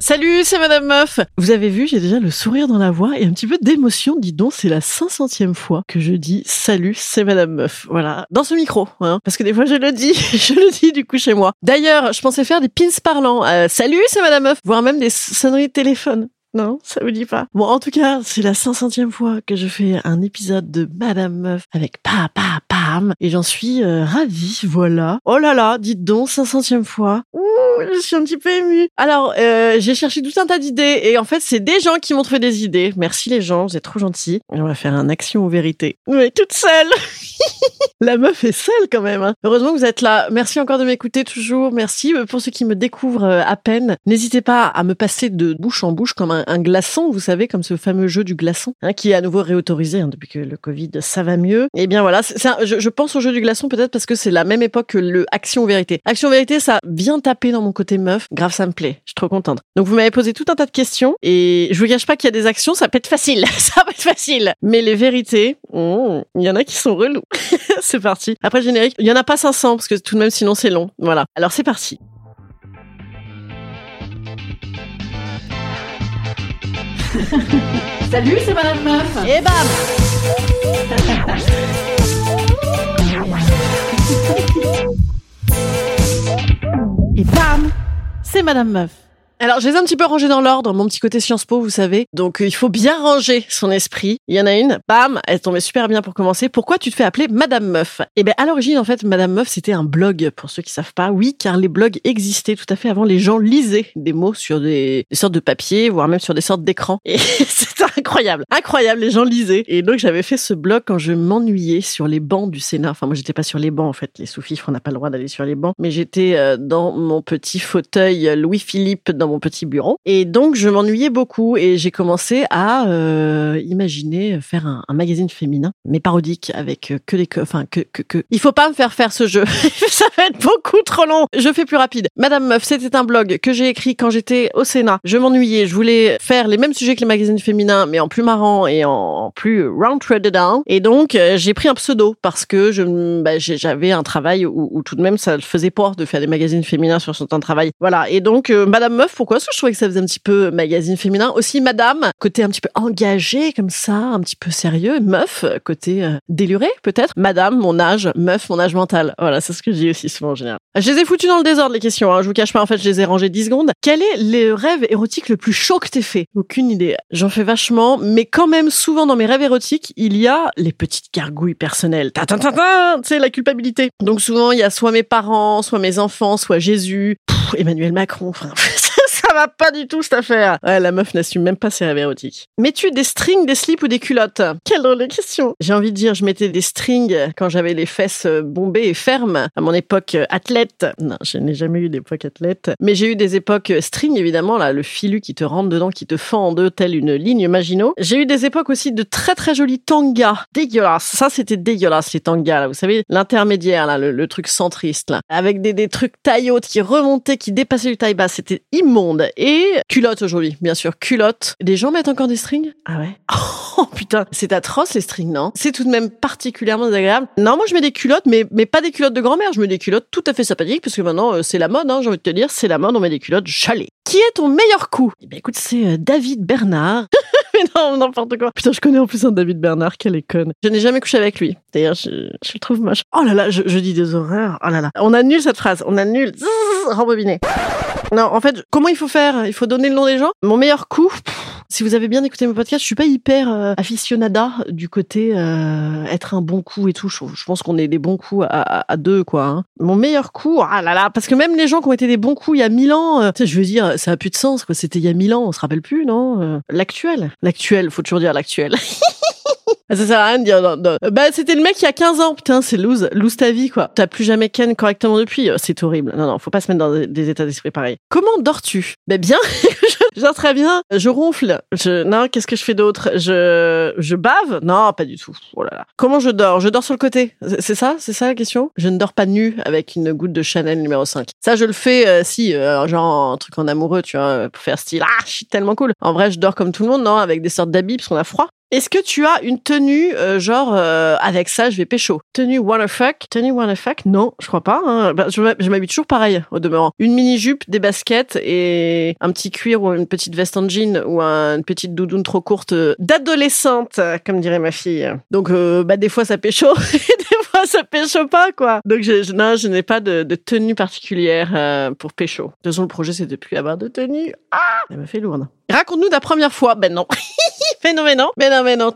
Salut, c'est Madame Meuf. Vous avez vu, j'ai déjà le sourire dans la voix et un petit peu d'émotion. Dis donc, c'est la 500e fois que je dis salut, c'est Madame Meuf. Voilà, dans ce micro, hein, parce que des fois je le dis, je le dis du coup chez moi. D'ailleurs, je pensais faire des pins parlants. Euh, salut, c'est Madame Meuf, voire même des sonneries de téléphone. Non, ça vous dit pas. Bon, en tout cas, c'est la 500e fois que je fais un épisode de Madame Meuf avec pa pa pam et j'en suis euh, ravie, voilà. Oh là là, dites donc 500e fois. je suis un petit peu émue. Alors, euh, j'ai cherché tout un tas d'idées et en fait, c'est des gens qui m'ont trouvé des idées. Merci les gens, vous êtes trop gentils. On va faire un action ou vérité. Mais toute seule. La meuf est seule quand même. hein. Heureusement que vous êtes là. Merci encore de m'écouter toujours. Merci Euh, pour ceux qui me découvrent euh, à peine. N'hésitez pas à me passer de bouche en bouche comme un, glaçon, vous savez, comme ce fameux jeu du glaçon, hein, qui est à nouveau réautorisé hein, depuis que le Covid, ça va mieux. Et bien voilà, je, je pense au jeu du glaçon peut-être parce que c'est la même époque que le Action ou Vérité. Action ou Vérité, ça vient taper dans mon côté meuf. Grave, ça me plaît. Je suis trop contente. Donc vous m'avez posé tout un tas de questions et je vous cache pas qu'il y a des actions, ça peut être facile. ça peut être facile. Mais les vérités, oh, il y en a qui sont relous. c'est parti. Après générique, il y en a pas 500 parce que tout de même sinon c'est long. Voilà. Alors c'est parti. Salut, c'est Madame Meuf. Et bam Et bam C'est Madame Meuf. Alors, je les ai un petit peu rangés dans l'ordre, mon petit côté Sciences Po, vous savez. Donc, euh, il faut bien ranger son esprit. Il y en a une, bam, elle tombait super bien pour commencer. Pourquoi tu te fais appeler Madame Meuf? Eh ben, à l'origine, en fait, Madame Meuf, c'était un blog, pour ceux qui savent pas. Oui, car les blogs existaient tout à fait avant. Les gens lisaient des mots sur des, sortes de papier, voire même sur des sortes d'écrans. Et c'était incroyable. Incroyable, les gens lisaient. Et donc, j'avais fait ce blog quand je m'ennuyais sur les bancs du Sénat. Enfin, moi, j'étais pas sur les bancs, en fait. Les sous-fifres, on n'a pas le droit d'aller sur les bancs. Mais j'étais euh, dans mon petit fauteuil Louis-Philippe, mon petit bureau. Et donc, je m'ennuyais beaucoup. Et j'ai commencé à euh, imaginer faire un, magazine féminin, mais parodique, avec euh, que que- Enfin, que, que, que... Il faut pas me faire faire ce jeu. Ça va être beaucoup trop long. Je fais plus rapide. Madame Meuf, c'était un blog que j'ai écrit quand j'étais au Sénat. Je m'ennuyais. Je voulais faire les mêmes sujets que les magazines féminins, mais en plus marrant et en plus round down. Et donc, euh, j'ai pris un pseudo parce que je, bah, j'avais un travail où, tout de même ça le faisait peur de faire des magazines féminins sur son temps de travail. Voilà. Et donc, Madame Meuf, pourquoi Parce que je trouvais que ça faisait un petit peu magazine féminin. Aussi, Madame, côté un petit peu engagé comme ça, un petit peu sérieux. Meuf, côté euh, déluré peut-être? Madame, mon âge. Meuf, mon âge mental. Voilà, c'est ce que je dis aussi souvent en général. Je les ai foutus dans le désordre les questions. Hein. Je vous cache pas, en fait, je les ai rangées 10 secondes. Quel est le rêve érotique le plus chaud que t'aies fait? Aucune idée. J'en fais vachement, mais quand même souvent dans mes rêves érotiques, il y a les petites gargouilles personnelles. Ta ta ta sais la culpabilité. Donc souvent il y a soit mes parents, soit mes enfants, soit Jésus, Pff, Emmanuel Macron. pas du tout cette affaire. Ouais, la meuf n'assume même pas ses rêves érotiques. Mets-tu des strings, des slips ou des culottes? Quelle drôle de question. J'ai envie de dire, je mettais des strings quand j'avais les fesses euh, bombées et fermes à mon époque euh, athlète. Non, je n'ai jamais eu d'époque athlète, mais j'ai eu des époques euh, string évidemment là, le filu qui te rentre dedans, qui te fend en deux telle une ligne Maginot. J'ai eu des époques aussi de très très jolis tangas, dégueulasses. Ça c'était dégueulasse les tangas là, vous savez l'intermédiaire là, le, le truc centriste là, avec des, des trucs taille haute qui remontaient, qui dépassaient du taille basse. C'était immonde. Et culotte aujourd'hui, bien sûr, culotte. Les gens mettent encore des strings? Ah ouais? Oh putain, c'est atroce les strings, non? C'est tout de même particulièrement désagréable. Non, moi je mets des culottes, mais, mais pas des culottes de grand-mère, je mets des culottes tout à fait sympathiques, parce que maintenant euh, c'est la mode, hein, j'ai envie de te dire, c'est la mode, on met des culottes chalées. Qui est ton meilleur coup? Eh ben écoute, c'est euh, David Bernard. mais non, n'importe quoi. Putain, je connais en plus un David Bernard, quelle est conne. Je n'ai jamais couché avec lui. D'ailleurs, je, je le trouve moche. Oh là là, je, je dis des horreurs. Oh là là. On annule cette phrase, on annule. Zzz, rembobiné. Non, en fait, comment il faut faire? Il faut donner le nom des gens? Mon meilleur coup, pff, si vous avez bien écouté mon podcast, je suis pas hyper euh, aficionada du côté euh, être un bon coup et tout. Je, je pense qu'on est des bons coups à, à, à deux, quoi. hein. Mon meilleur coup, ah là là, parce que même les gens qui ont été des bons coups il y a mille ans, euh, je veux dire, ça a plus de sens, quoi. C'était il y a mille ans, on se rappelle plus, non Euh, L'actuel, l'actuel, faut toujours dire l'actuel. Ah, Ça sert à rien de dire non, non. Bah c'était le mec il y a 15 ans, putain c'est lose, lose ta vie quoi. T'as plus jamais ken correctement depuis, Euh, c'est horrible. Non non, faut pas se mettre dans des- états d'esprit pareils. Comment dors-tu? Ben bien, je très bien, je ronfle. Je non, qu'est-ce que je fais d'autre? Je je bave? Non, pas du tout. Oh là là. Comment je dors? Je dors sur le côté. C'est ça? C'est ça la question? Je ne dors pas nu avec une goutte de Chanel numéro 5. Ça je le fais euh, si euh, genre un truc en amoureux, tu vois, pour faire style ah, je suis tellement cool. En vrai, je dors comme tout le monde, non, avec des sortes d'habits parce qu'on a froid. Est-ce que tu as une tenue euh, genre euh, avec ça je vais pécho? Tenue wanna fuck? Tenue wanna fuck? Non, je crois pas. Hein. Bah, je m'hab- je m'habille toujours pareil au demeurant. Une mini jupe, des baskets et un petit cuir ou une petite veste en jean ou un- une petite doudoune trop courte euh, d'adolescente, comme dirait ma fille. Donc euh, bah des fois ça pécho des fois ça pécho pas quoi. Donc je, je- n'ai pas de, de tenue particulière euh, pour pécho. De toute façon le projet c'est de plus avoir de tenue. Ah, elle m'a fait lourde. Raconte-nous ta première fois. Ben non. mais non, mais non. Mais non, mais non.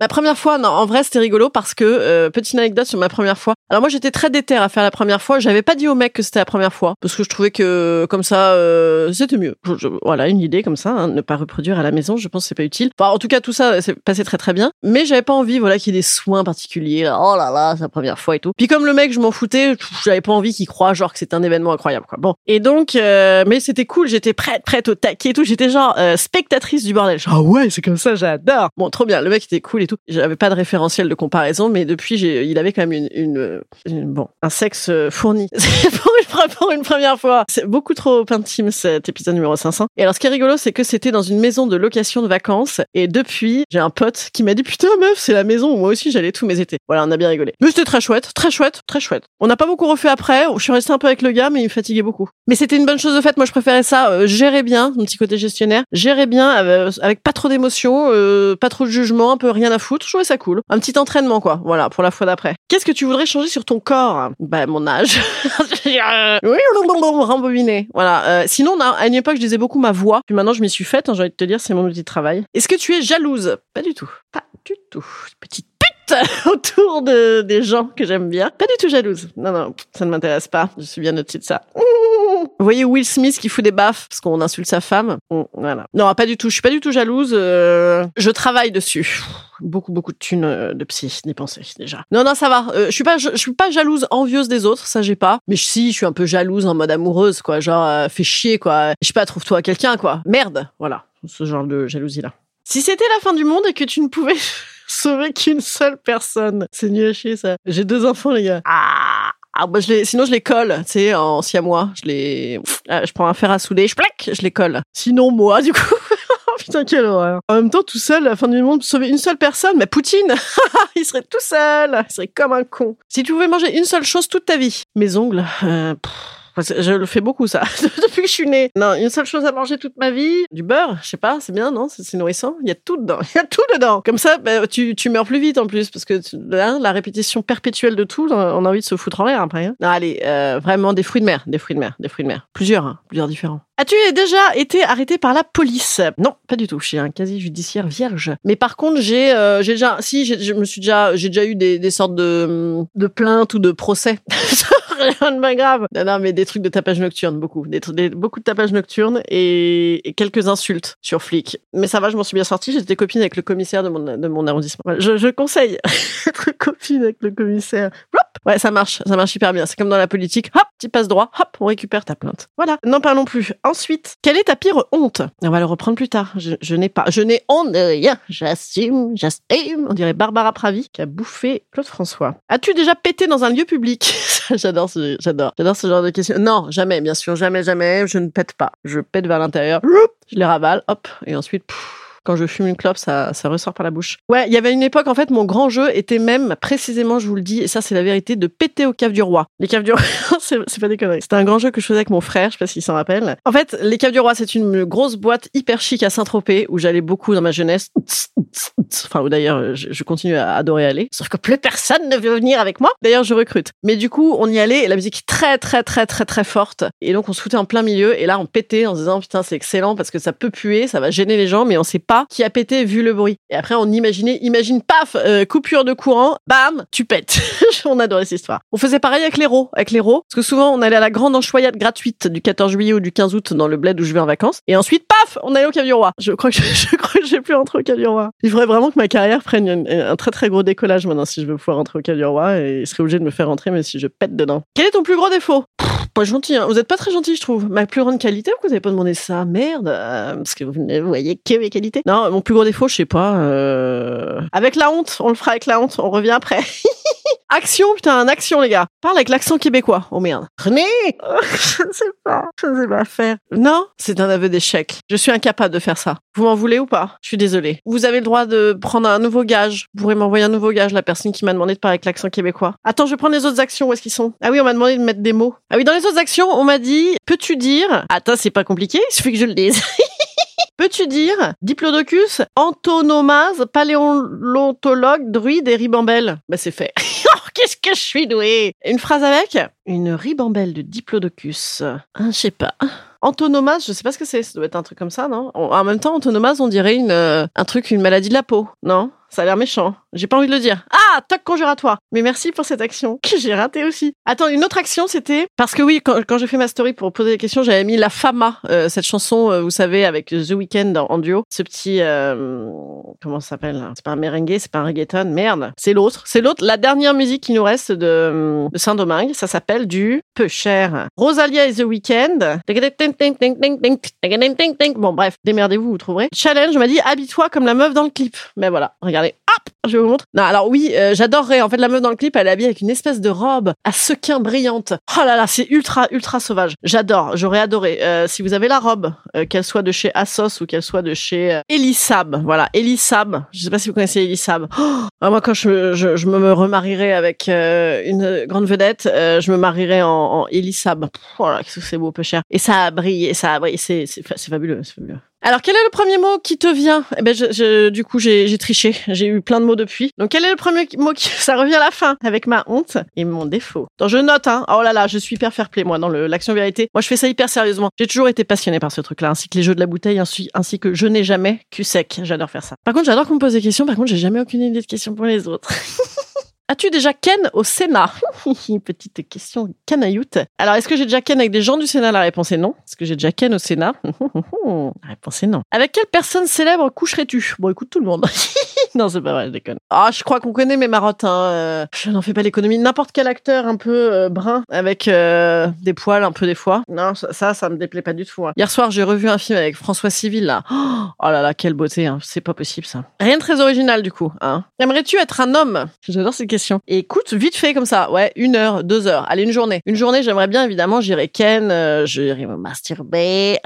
Ma première fois, non, en vrai, c'était rigolo parce que, euh, petite anecdote sur ma première fois. Alors moi, j'étais très déter à faire la première fois. J'avais pas dit au mec que c'était la première fois parce que je trouvais que, comme ça, euh, c'était mieux. Voilà, une idée comme ça, hein, ne pas reproduire à la maison, je pense que c'est pas utile. Enfin, en tout cas, tout ça s'est passé très très bien. Mais j'avais pas envie, voilà, qu'il y ait des soins particuliers. Oh là là, c'est la première fois et tout. Puis comme le mec, je m'en foutais, j'avais pas envie qu'il croie genre que c'était un événement incroyable, quoi. Bon. Et donc, euh, mais c'était cool, j'étais prête, prête au et tout. J'étais genre euh, spectatrice du bordel. Genre, ah ouais, c'est comme ça, j'adore. Bon, trop bien. Le mec était cool et tout. J'avais pas de référentiel de comparaison, mais depuis, il avait quand même une, une, une- bon, un sexe euh, fourni. Pour une, pour une première fois. C'est beaucoup trop intime cet épisode numéro 500. Et alors, ce qui est rigolo, c'est que c'était dans une maison de location de vacances. Et depuis, j'ai un pote qui m'a dit, putain, meuf, c'est la maison où moi aussi j'allais tous mes étés. Voilà, on a bien rigolé. Mais c'était très chouette, très chouette, très chouette. On n'a pas beaucoup refait après. Je suis restée un peu avec le gars, mais il me fatiguait beaucoup. Mais c'était une bonne chose de fait. Moi, je préférais ça. euh, gérer bien, petit côté gestionnaire. Gérer bien, euh, avec pas trop d'émotions, euh, pas trop de jugement, un peu rien à foutre. Je trouvais ça cool. Un petit entraînement, quoi. Voilà, pour la fois d'après. Qu'est-ce que tu voudrais changer sur ton corps? Bah, mon âge. oui, rembobiné. Voilà. Euh, sinon, à une époque, je disais beaucoup ma voix. Puis maintenant, je m'y suis faite. hein, J'ai envie de te dire, c'est mon outil de travail. Est-ce que tu es jalouse? Pas du tout. Pas du tout. Petite pute autour de des gens que j'aime bien. Pas du tout jalouse. Non, non, ça ne m'intéresse pas. Je suis bien au-dessus de ça. Vous voyez Will Smith qui fout des baffes parce qu'on insulte sa femme. Mm, Voilà. Non, pas du tout. Je suis pas du tout jalouse. euh, Je travaille dessus. Beaucoup, beaucoup de thunes euh, de psy, n'y penser déjà. Non, non, ça va. Euh, je suis pas, je, je suis pas jalouse, envieuse des autres, ça j'ai pas. Mais si, je suis un peu jalouse en mode amoureuse, quoi. Genre, euh, fais chier, quoi. Je sais pas, trouve-toi quelqu'un, quoi. Merde, voilà. Ce genre de jalousie là. Si c'était la fin du monde et que tu ne pouvais sauver qu'une seule personne, c'est nul à chier ça. J'ai deux enfants, les gars. Ah. Ah bah je sinon je les colle, tu sais, en siamois. Je les, Ah, je prends un fer à souder, je plaque, je les colle. Sinon moi, du coup. Oh, Putain, quelle horreur. En même temps, tout seul, la fin du monde, sauver une seule personne, mais Poutine, il serait tout seul, il serait comme un con. Si tu pouvais manger une seule chose toute ta vie, mes ongles, euh, je le fais beaucoup ça depuis que je suis née. Non, une seule chose à manger toute ma vie, du beurre, je sais pas, c'est bien, non? C'est nourrissant. Il y a tout dedans, il y a tout dedans. Comme ça, bah, tu, tu meurs plus vite en plus parce que hein, la répétition perpétuelle de tout, on a envie de se foutre en l'air après. hein. Non, allez, euh, vraiment des fruits de mer, des fruits de mer, des fruits de mer, plusieurs, hein, plusieurs différents. As-tu déjà été arrêté par la police? Non, pas du tout. Suis un quasi judiciaire vierge. Mais par contre, j'ai, euh, j'ai déjà, si, j'ai- je me suis déjà, j'ai déjà eu des, des sortes de, de plaintes ou de procès. Rien de pas grave. Non, non, mais des trucs de tapage nocturne, beaucoup, des, beaucoup de tapage nocturne et, quelques insultes sur flics. Mais ça va, je m'en suis bien sortie. J'étais copine avec le commissaire de mon, de mon arrondissement. Je, je conseille être copine avec le commissaire. Ouais, ça marche, ça marche hyper bien. C'est comme dans la politique. Hop, tu passes droit, hop, on récupère ta plainte. Voilà. N'en parlons plus. Ensuite, quelle est ta pire honte? On va le reprendre plus tard. Je, n'ai pas, je n'ai honte de rien. J'assume, j'assume. On dirait Barbara Pravi qui a bouffé Claude François. As-tu déjà pété dans un lieu public? J'adore ce, j'adore, j'adore ce genre de questions. Non, jamais, bien sûr, jamais, jamais. Je ne pète pas. Je pète vers l'intérieur. Je les ravale, hop, et ensuite. Quand je fume une clope, ça, ressort par la bouche. Ouais, il y avait une époque, en fait, mon grand jeu était même, précisément, je vous le dis, et ça c'est la vérité, de péter aux caves du roi. Les caves du roi, c'est pas des conneries. C'était un grand jeu que je faisais avec mon frère, je sais pas s'il s'en rappelle. En fait, les caves du roi, c'est une grosse boîte hyper chic à Saint-Tropez, où j'allais beaucoup dans ma jeunesse. Enfin, où d'ailleurs, je, continue à adorer aller. Sauf que plus personne ne veut venir avec moi. D'ailleurs, je recrute. Mais du coup, on y allait, et la musique très, très, très, très, très forte. Et donc, on se foutait en plein milieu, et là, on pétait en se disant, putain, c'est excellent, parce que ça peut puer, ça va gêner les gens, mais on sait pas qui a pété vu le bruit. Et après, on imaginait, imagine, paf, euh, coupure de courant, bam, tu pètes. on adorait cette histoire. On faisait pareil avec l'héros, avec l'héros, parce que souvent, on allait à la grande enchoyade gratuite du 14 juillet ou du 15 août dans le bled où je vais en vacances. Et ensuite, paf, on allait au Roi. Je crois que je, je plus rentrer au Roi. Il faudrait vraiment que ma carrière prenne un très très gros décollage maintenant si je veux pouvoir rentrer au Roi et il serait obligé de me faire rentrer même si je pète dedans. Quel est ton plus gros défaut? Pas gentil, hein. vous êtes pas très gentil, je trouve. Ma plus grande qualité, pourquoi vous avez pas demandé ça? Merde, euh, parce que vous ne voyez que mes qualités. Non, mon plus gros défaut, je sais pas. euh, Avec la honte, on le fera avec la honte, on revient après. action, putain, un action, les gars. Parle avec l'accent québécois. Oh merde. René Je ne sais pas, je ne sais pas faire. Non, c'est un aveu d'échec. Je suis incapable de faire ça. Vous m'en voulez ou pas? Je suis désolée. Vous avez le droit de prendre un nouveau gage. Vous pourrez m'envoyer un nouveau gage, la personne qui m'a demandé de parler avec l'accent québécois. Attends, je vais prendre les autres actions. Où est-ce qu'ils sont? Ah oui, on m'a demandé de mettre des mots. Ah oui, dans les autres actions, on m'a dit, peux-tu dire Attends, c'est pas compliqué, il suffit que je le dise. Peux-tu dire Diplodocus, antonomase, paléontologue, druide et ribambelle? Bah c'est fait. Qu'est-ce que je suis douée? Une phrase avec? Une ribambelle de Diplodocus. Ah, je sais pas. Antonomase, je sais pas ce que c'est. Ça doit être un truc comme ça, non? En en même temps, antonomase, on dirait une, euh, un truc, une maladie de la peau, non? Ça a l'air méchant. J'ai pas envie de le dire. Ah, toc conjuratoire. Mais merci pour cette action que j'ai ratée aussi. Attends, une autre action, c'était parce que oui, quand, quand j'ai fait ma story pour poser des questions, j'avais mis la Fama, euh, cette chanson, euh, vous savez, avec The Weeknd en, duo. Ce petit, euh, comment ça s'appelle C'est pas un merengue, c'est pas un reggaeton. Merde, c'est l'autre. C'est l'autre. La dernière musique qui nous reste de, de Saint-Domingue, ça s'appelle du peu cher. Rosalia et The Weeknd. Bon bref, démerdez-vous, vous trouverez. Challenge m'a dit habille-toi comme la meuf dans le clip. Mais voilà, regardez. Hop, je vous montre. Non, alors oui, euh, j'adorerais. En fait, la meuf dans le clip, elle est habillée avec une espèce de robe à sequins brillante. Oh là là, c'est ultra, ultra sauvage. J'adore, j'aurais adoré. Euh, si vous avez la robe, euh, qu'elle soit de chez Assos ou qu'elle soit de chez euh, Elisab, voilà, Elisab. Je sais pas si vous connaissez Elisab. Oh, ah, moi, quand je, je, je me remarierais avec euh, une grande vedette, euh, je me marierais en, en Elisab. Voilà, qu'est-ce que c'est beau, peu cher. Et ça brille, et ça c'est, fa- c'est fabuleux, c'est fabuleux. Alors, quel est le premier mot qui te vient? Eh ben, je, du coup, j'ai triché. J'ai eu plein de mots depuis. Donc, quel est le premier mot qui... Ça revient à la fin, avec ma honte et mon défaut? Donc, je note, hein. Oh là là, je suis hyper fair play, moi, dans l'action vérité. Moi, je fais ça hyper sérieusement. J'ai toujours été passionnée par ce truc-là, ainsi que les jeux de la bouteille, ainsi, ainsi que je n'ai jamais cul sec. J'adore faire ça. Par contre, j'adore qu'on me pose des questions. Par contre, j'ai jamais aucune idée de questions pour les autres. As-tu déjà ken au Sénat Petite question canailloute. Alors, est-ce que j'ai déjà ken avec des gens du Sénat? La réponse est non. Est-ce que j'ai déjà ken au Sénat? La réponse est non. Avec quelle personne célèbre coucherais-tu? Bon, écoute tout le monde. non, c'est pas vrai, je déconne. Ah, je crois qu'on connaît mes marottes. Hein. euh, Je n'en fais pas l'économie. N'importe quel acteur un peu euh, brun avec euh, des poils un peu des fois. Non, ça, ça, me déplaît pas du tout. hein. Hier soir, j'ai revu un film avec François Civil là. Oh là là, quelle beauté. Hein. C'est pas possible ça. Rien de très original du coup. Hein. Aimerais-tu être un homme? J'adore ces questions. Et écoute, vite fait comme ça. Ouais, une heure, deux heures. Allez, une journée. Une journée, j'aimerais bien évidemment. J'irai ken, euh, j'irai me masturber,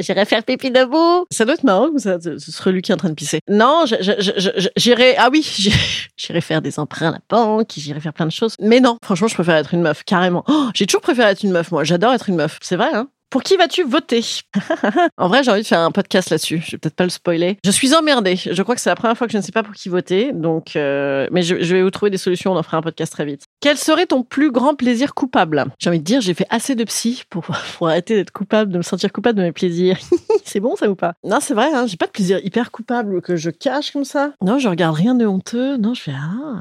j'irai faire pipi debout. Ça doit être marrant ça Ce lui qui est en train de pisser. Non, je- j'irai. Ah oui, j'irai- faire des emprunts à la banque. J'irai faire plein de choses. Mais non, franchement, je préfère être une meuf carrément. Oh, j'ai toujours préféré être une meuf. Moi, j'adore être une meuf. C'est vrai, hein pour qui vas-tu voter? En vrai, j'ai envie de faire un podcast là-dessus. Je vais peut-être pas le spoiler. Je suis emmerdée. Je crois que c'est la première fois que je ne sais pas pour qui voter. Donc, euh, mais je, vais vous trouver des solutions. On en fera un podcast très vite. Quel serait ton plus grand plaisir coupable? J'ai envie de dire, j'ai fait assez de psy pour, pour arrêter d'être coupable, de me sentir coupable de mes plaisirs. c'est bon ça ou pas? Non, c'est vrai. Hein, j'ai pas de plaisir hyper coupable que je cache comme ça. Non, je regarde rien de honteux. Non, je fais ah,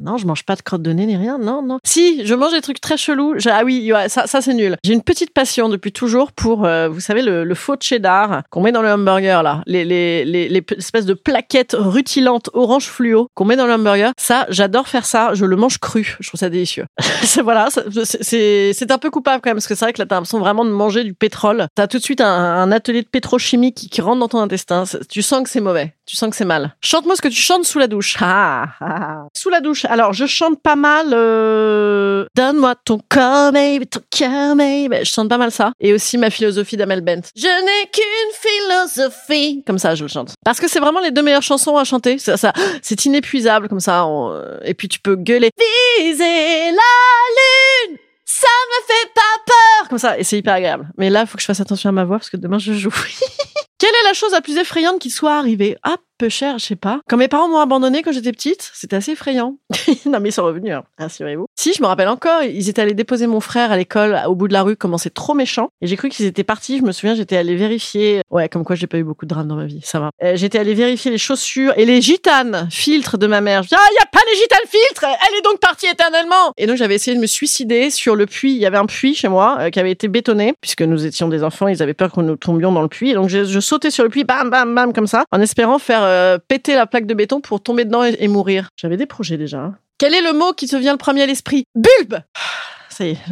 non, je mange pas de crotte de nez ni rien. Non, non. Si, je mange des trucs très chelous. Ah oui, ça, ça c'est nul. J'ai une petite passion depuis toujours pour, euh, vous savez, le, faux cheddar qu'on met dans le hamburger là, les, les, les, les espèces de plaquettes rutilantes orange fluo qu'on met dans le hamburger. Ça, j'adore faire ça. Je le mange cru. Je trouve ça délicieux. voilà, c'est un peu coupable quand même parce que c'est vrai que là t'as l'impression vraiment de manger du pétrole. T'as tout de suite un, un atelier de pétrochimie qui, rentre dans ton intestin. Tu sens que c'est mauvais. Tu sens que c'est mal. Chante-moi ce que tu chantes sous la douche. Ah, ah. Sous la douche. Alors, je chante pas mal. Euh... Donne-moi ton corps, baby, ton cœur, baby. Je chante pas mal ça. Et aussi ma philosophie d'Amel Bent. Je n'ai qu'une philosophie. Comme ça, je le chante. Parce que c'est vraiment les deux meilleures chansons à chanter. Ça, c'est inépuisable comme ça. On... Et puis tu peux gueuler. Viser la lune. Ça me fait pas peur. Comme ça. Et c'est hyper agréable. Mais là, faut que je fasse attention à ma voix parce que demain je joue. Quelle est la chose la plus effrayante qui soit arrivée? Ah, peu cher, je sais pas. Quand mes parents m'ont abandonné quand j'étais petite, c'était assez effrayant. non, mais ils sont revenus, hein, rassurez-vous. Si, je me rappelle encore, ils étaient allés déposer mon frère à l'école au bout de la rue, comment c'est trop méchant. Et j'ai cru qu'ils étaient partis. Je me souviens, j'étais allée vérifier. Ouais, comme quoi j'ai pas eu beaucoup de drames dans ma vie, ça va. Euh, j'étais allée vérifier les chaussures et les gitanes filtres de ma mère. Je dis, ah, y a pas les gitanes filtres Elle est donc partie éternellement Et donc j'avais essayé de me suicider sur le puits. Il y avait un puits chez moi euh, qui avait été bétonné, puisque nous étions des enfants, ils avaient peur que nous tombions dans le puits. Et donc je, je sautais sur le puits, bam, bam, bam, comme ça, en espérant faire euh, péter la plaque de béton pour tomber dedans et, mourir. J'avais des projets déjà. hein. Quel est le mot qui te vient le premier à l'esprit? Bulbe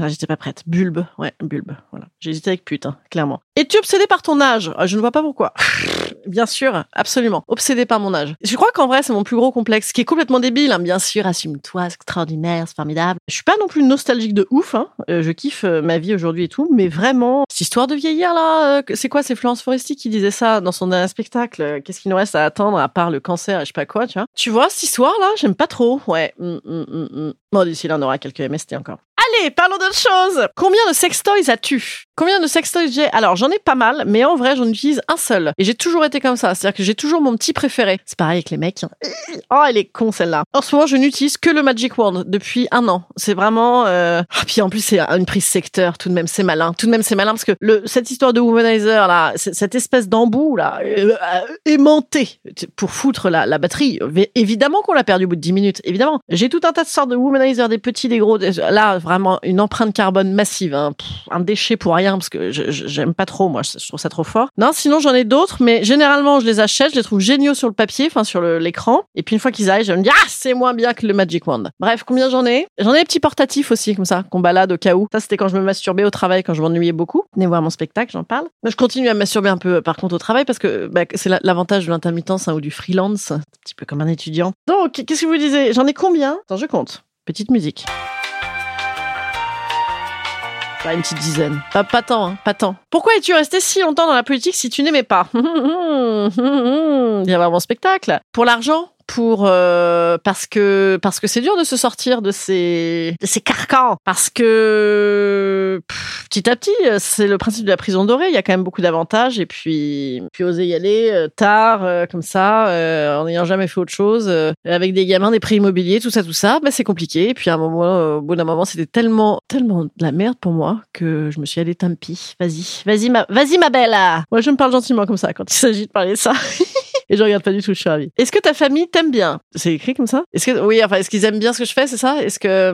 J'étais pas prête. Bulbe, ouais, bulbe. Voilà. Hésité avec pute, hein, clairement. Es-tu obsédé par ton âge? Ah, Je ne vois pas pourquoi. Bien sûr, absolument. Obsédé par mon âge. Je crois qu'en vrai, c'est mon plus gros complexe, qui est complètement débile. Hein. Bien sûr, assume-toi, c'est extraordinaire, c'est formidable. Je suis pas non plus nostalgique de ouf. Hein. Euh, je kiffe euh, ma vie aujourd'hui et tout, mais vraiment, cette histoire de vieillir là, euh, c'est quoi C'est Florence Foresti qui disait ça dans son dernier spectacle. Qu'est-ce qu'il nous reste à attendre à part le cancer et je sais pas quoi, tu vois? Tu vois cette histoire là, j'aime pas trop. Ouais. Hum. Bon, d'ici là, on aura quelques MST encore. Parlons d'autre chose. Combien de sextoys as-tu? Combien de sextoys j'ai? Alors, j'en ai pas mal, mais en vrai, j'en utilise un seul. Et j'ai toujours été comme ça. C'est-à-dire que j'ai toujours mon petit préféré. C'est pareil avec les mecs. hein. Oh, elle est con celle-là. En ce moment, je n'utilise que le Magic Wand depuis un an. C'est vraiment. Euh... ah, puis en plus, c'est une prise secteur. Tout de même, c'est malin. Tout de même, c'est malin parce que cette histoire de womanizer là, cette espèce d'embout là, euh, euh, aimanté pour foutre la, batterie. Évidemment qu'on l'a perdu au bout de 10 minutes. Évidemment. J'ai tout un tas de sortes de womanizer, des petits, des gros. Là, vraiment une empreinte carbone massive. hein. Un déchet pour rien parce que je- je- j'aime pas trop. Moi, je je trouve ça trop fort. Non, sinon j'en ai d'autres, mais généralement je les achète, je les trouve géniaux sur le papier, enfin sur l'écran. Et puis une fois qu'ils arrivent, je me dis ah c'est moins bien que le Magic Wand. Bref, combien j'en ai? J'en ai des petits portatifs aussi comme ça qu'on balade au cas où. Ça c'était quand je me masturbais au travail, quand je m'ennuyais beaucoup. Venez voir mon spectacle, j'en parle. Mais je continue à me masturber un peu euh, par contre au travail parce que bah, c'est la- l'avantage de l'intermittence hein, ou du freelance, un petit peu comme un étudiant. Donc qu'est-ce que vous disiez? J'en ai combien? Attends, je compte. Petite musique. Pas une petite dizaine. Pas, pas tant, hein, pas tant. Pourquoi es-tu resté si longtemps dans la politique si tu n'aimais pas? Viens voir mon spectacle. Pour l'argent? Pour euh, parce que parce que c'est dur de se sortir de ces de ces carcans. Parce que pff, petit à petit c'est le principe de la prison dorée. Il y a quand même beaucoup d'avantages. Et puis puis oser y aller euh, tard euh, comme ça euh, en n'ayant jamais fait autre chose euh, avec des gamins des prix immobiliers tout ça tout ça bah c'est compliqué. Et puis à un moment euh, au bout d'un moment c'était tellement tellement de la merde pour moi que je me suis allée tant pis. Vas-y. Vas-y ma vas-y ma belle. Moi je me parle gentiment comme ça quand il s'agit de parler de ça et je regarde pas du tout, je suis ravie. Est-ce que ta famille t'aime bien? C'est écrit comme ça? Est-ce que oui, enfin, est-ce qu'ils aiment bien ce que je fais, c'est ça? Est-ce que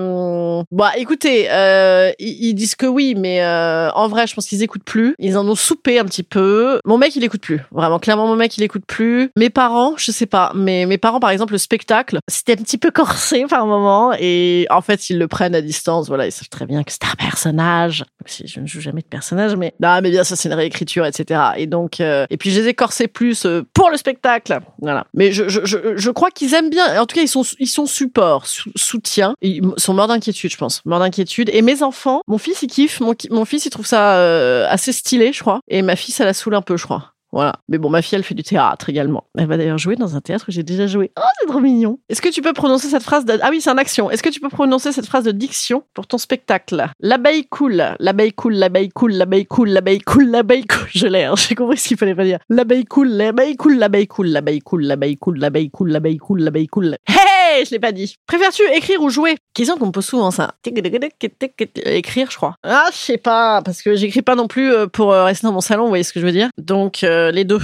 hum, bah écoutez, euh, ils, ils disent que oui, mais euh, en vrai, je pense qu'ils écoutent plus. Ils en ont soupé un petit peu. Mon mec, il écoute plus. Vraiment, clairement, mon mec, il écoute plus. Mes parents, je sais pas, mais mes parents, par exemple, le spectacle, c'était un petit peu corsé par moment, et en fait, ils le prennent à distance. Voilà, ils savent très bien que c'est un personnage. Je ne joue jamais de personnage, mais non, mais bien ça, c'est une réécriture, etc. Et donc, euh, et puis je les ai corsés plus euh, pour le spectacle. Voilà. Mais je, je, je, je crois qu'ils aiment bien. En tout cas, ils sont, ils sont support, sou- soutien. Ils sont morts d'inquiétude, je pense. Morts d'inquiétude. Et mes enfants, mon fils, il kiffe. Mon, mon fils, il trouve ça euh, assez stylé, je crois. Et ma fille, ça la saoule un peu, je crois. Voilà. Mais bon, ma fille, elle fait du théâtre également. Elle va d'ailleurs jouer dans un théâtre où j'ai déjà joué. Oh, c'est trop mignon. Est-ce que tu peux prononcer cette phrase de... Ah oui, c'est en action. Est-ce que tu peux prononcer cette phrase de diction pour ton spectacle L'abeille cool, l'abeille cool, l'abeille cool, l'abeille cool, l'abeille cool, l'abeille cool. Je l'ai, hein. j'ai compris ce qu'il fallait pas dire. L'abeille cool, l'abeille cool, l'abeille cool, l'abeille cool, l'abeille cool, l'abeille cool, l'abeille cool, l'abeille cool. Hey, je l'ai pas dit. Préfères-tu écrire ou jouer? Question qu'on me pose souvent ça. Écrire, je crois. Ah, je sais pas, parce que j'écris pas non plus euh, pour euh, rester dans mon salon, vous voyez ce que je veux dire Donc, euh, les deux.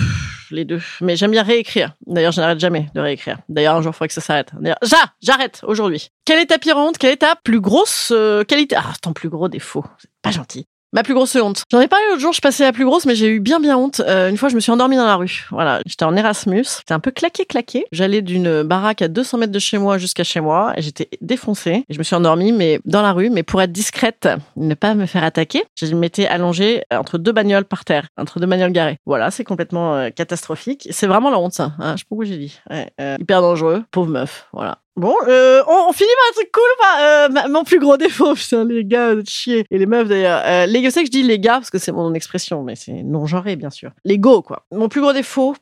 Les deux. Mais j'aime bien réécrire. D'ailleurs, je n'arrête jamais de réécrire. D'ailleurs, un jour, il faudrait que ça s'arrête. D'ailleurs, Ja, j'arrête aujourd'hui. Quelle est ta pire Quelle est ta plus grosse euh, qualité? Ah, ton plus gros défaut. C'est pas gentil. Ma plus grosse honte. J'en ai parlé l'autre jour, je passais la plus grosse, mais j'ai eu bien bien honte. Euh, une fois, je me suis endormie dans la rue. Voilà, j'étais en Erasmus, c'était un peu claqué claqué. J'allais d'une baraque à 200 mètres de chez moi jusqu'à chez moi, et j'étais défoncée. Et je me suis endormie, mais dans la rue, mais pour être discrète, ne pas me faire attaquer, je m'étais allongée entre deux bagnoles par terre, entre deux bagnoles garées. Voilà, c'est complètement euh, catastrophique. C'est vraiment la honte, ça. Hein, je sais pas pourquoi j'ai dit. Ouais, euh, hyper dangereux, pauvre meuf. Voilà. Bon, euh, on, finit par un truc cool pas euh, Mon plus gros défaut, putain, les gars, de chier. Et les meufs d'ailleurs. Euh, les, je sais que je dis les gars parce que c'est mon expression, mais c'est non-genré, bien sûr. Les go, quoi. Mon plus gros défaut,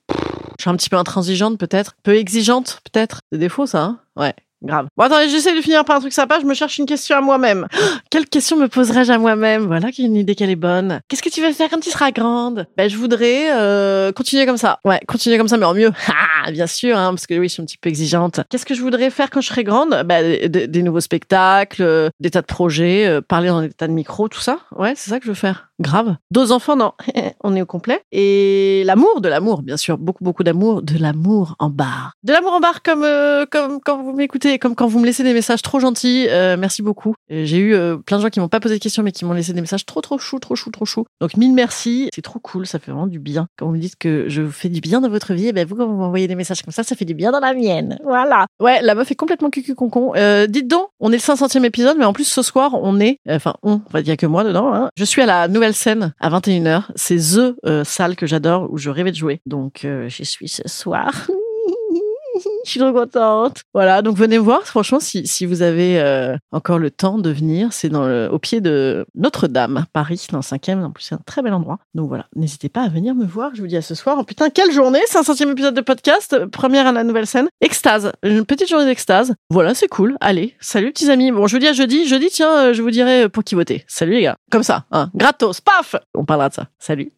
je suis un petit peu intransigeante peut-être, peu exigeante peut-être. C'est défaut ça, hein? Ouais. Grave. Bon, attendez, j'essaie de finir par un truc sympa. Je me cherche une question à moi-même. quelle question me poserais-je à moi-même? Voilà, qui une idée qu'elle est bonne. Qu'est-ce que tu vas faire quand tu seras grande? Ben, je voudrais euh, continuer comme ça. Ouais, continuer comme ça, mais en mieux. Ah, bien sûr, hein, parce que oui, je suis un petit peu exigeante. Qu'est-ce que je voudrais faire quand je serai grande? Ben, des, nouveaux spectacles, euh, des tas de projets, euh, parler dans des tas de micros, tout ça. Ouais, c'est ça que je veux faire. Grave. Deux enfants, non. On est au complet. Et l'amour, de l'amour, bien sûr. Beaucoup, beaucoup d'amour. De l'amour en barre. De l'amour en barre comme, comme quand vous m'écoutez, comme quand vous me laissez des messages trop gentils. merci beaucoup. J'ai eu plein de gens qui m'ont pas posé de questions, mais qui m'ont laissé des messages trop, trop chou, trop chou, trop chou. Donc, mille merci. C'est trop cool. Ça fait vraiment du bien. Quand vous me dites que je fais du bien dans votre vie, et eh ben vous, quand vous m'envoyez des messages comme ça, ça fait du bien dans la mienne. Voilà. Ouais, la meuf est complètement cucu concon. Euh, dites donc, on est le 500e épisode, mais en plus, ce soir, on est, enfin, on, on va dire que moi dedans, hein. Je suis à la nouvelle scène à 21h. C'est The euh, salle que j'adore où je rêvais de jouer. Donc, euh, j'y suis ce soir. je suis trop contente. Voilà, donc venez voir. Franchement, si, si vous avez euh, encore le temps de venir, c'est dans le, au pied de Notre-Dame, Paris, dans le 5e. En plus, c'est un très bel endroit. Donc voilà, n'hésitez pas à venir me voir. Je vous dis à ce soir. Oh, putain, quelle journée 500e épisode de podcast. Première à la nouvelle scène. Extase. Une petite journée d'extase. Voilà, c'est cool. Allez, salut petits amis. Bon, je vous dis à jeudi. Jeudi, tiens, euh, je vous dirai pour qui voter. Salut les gars. Comme ça, hein. Gratos. Paf On parlera de ça. Salut.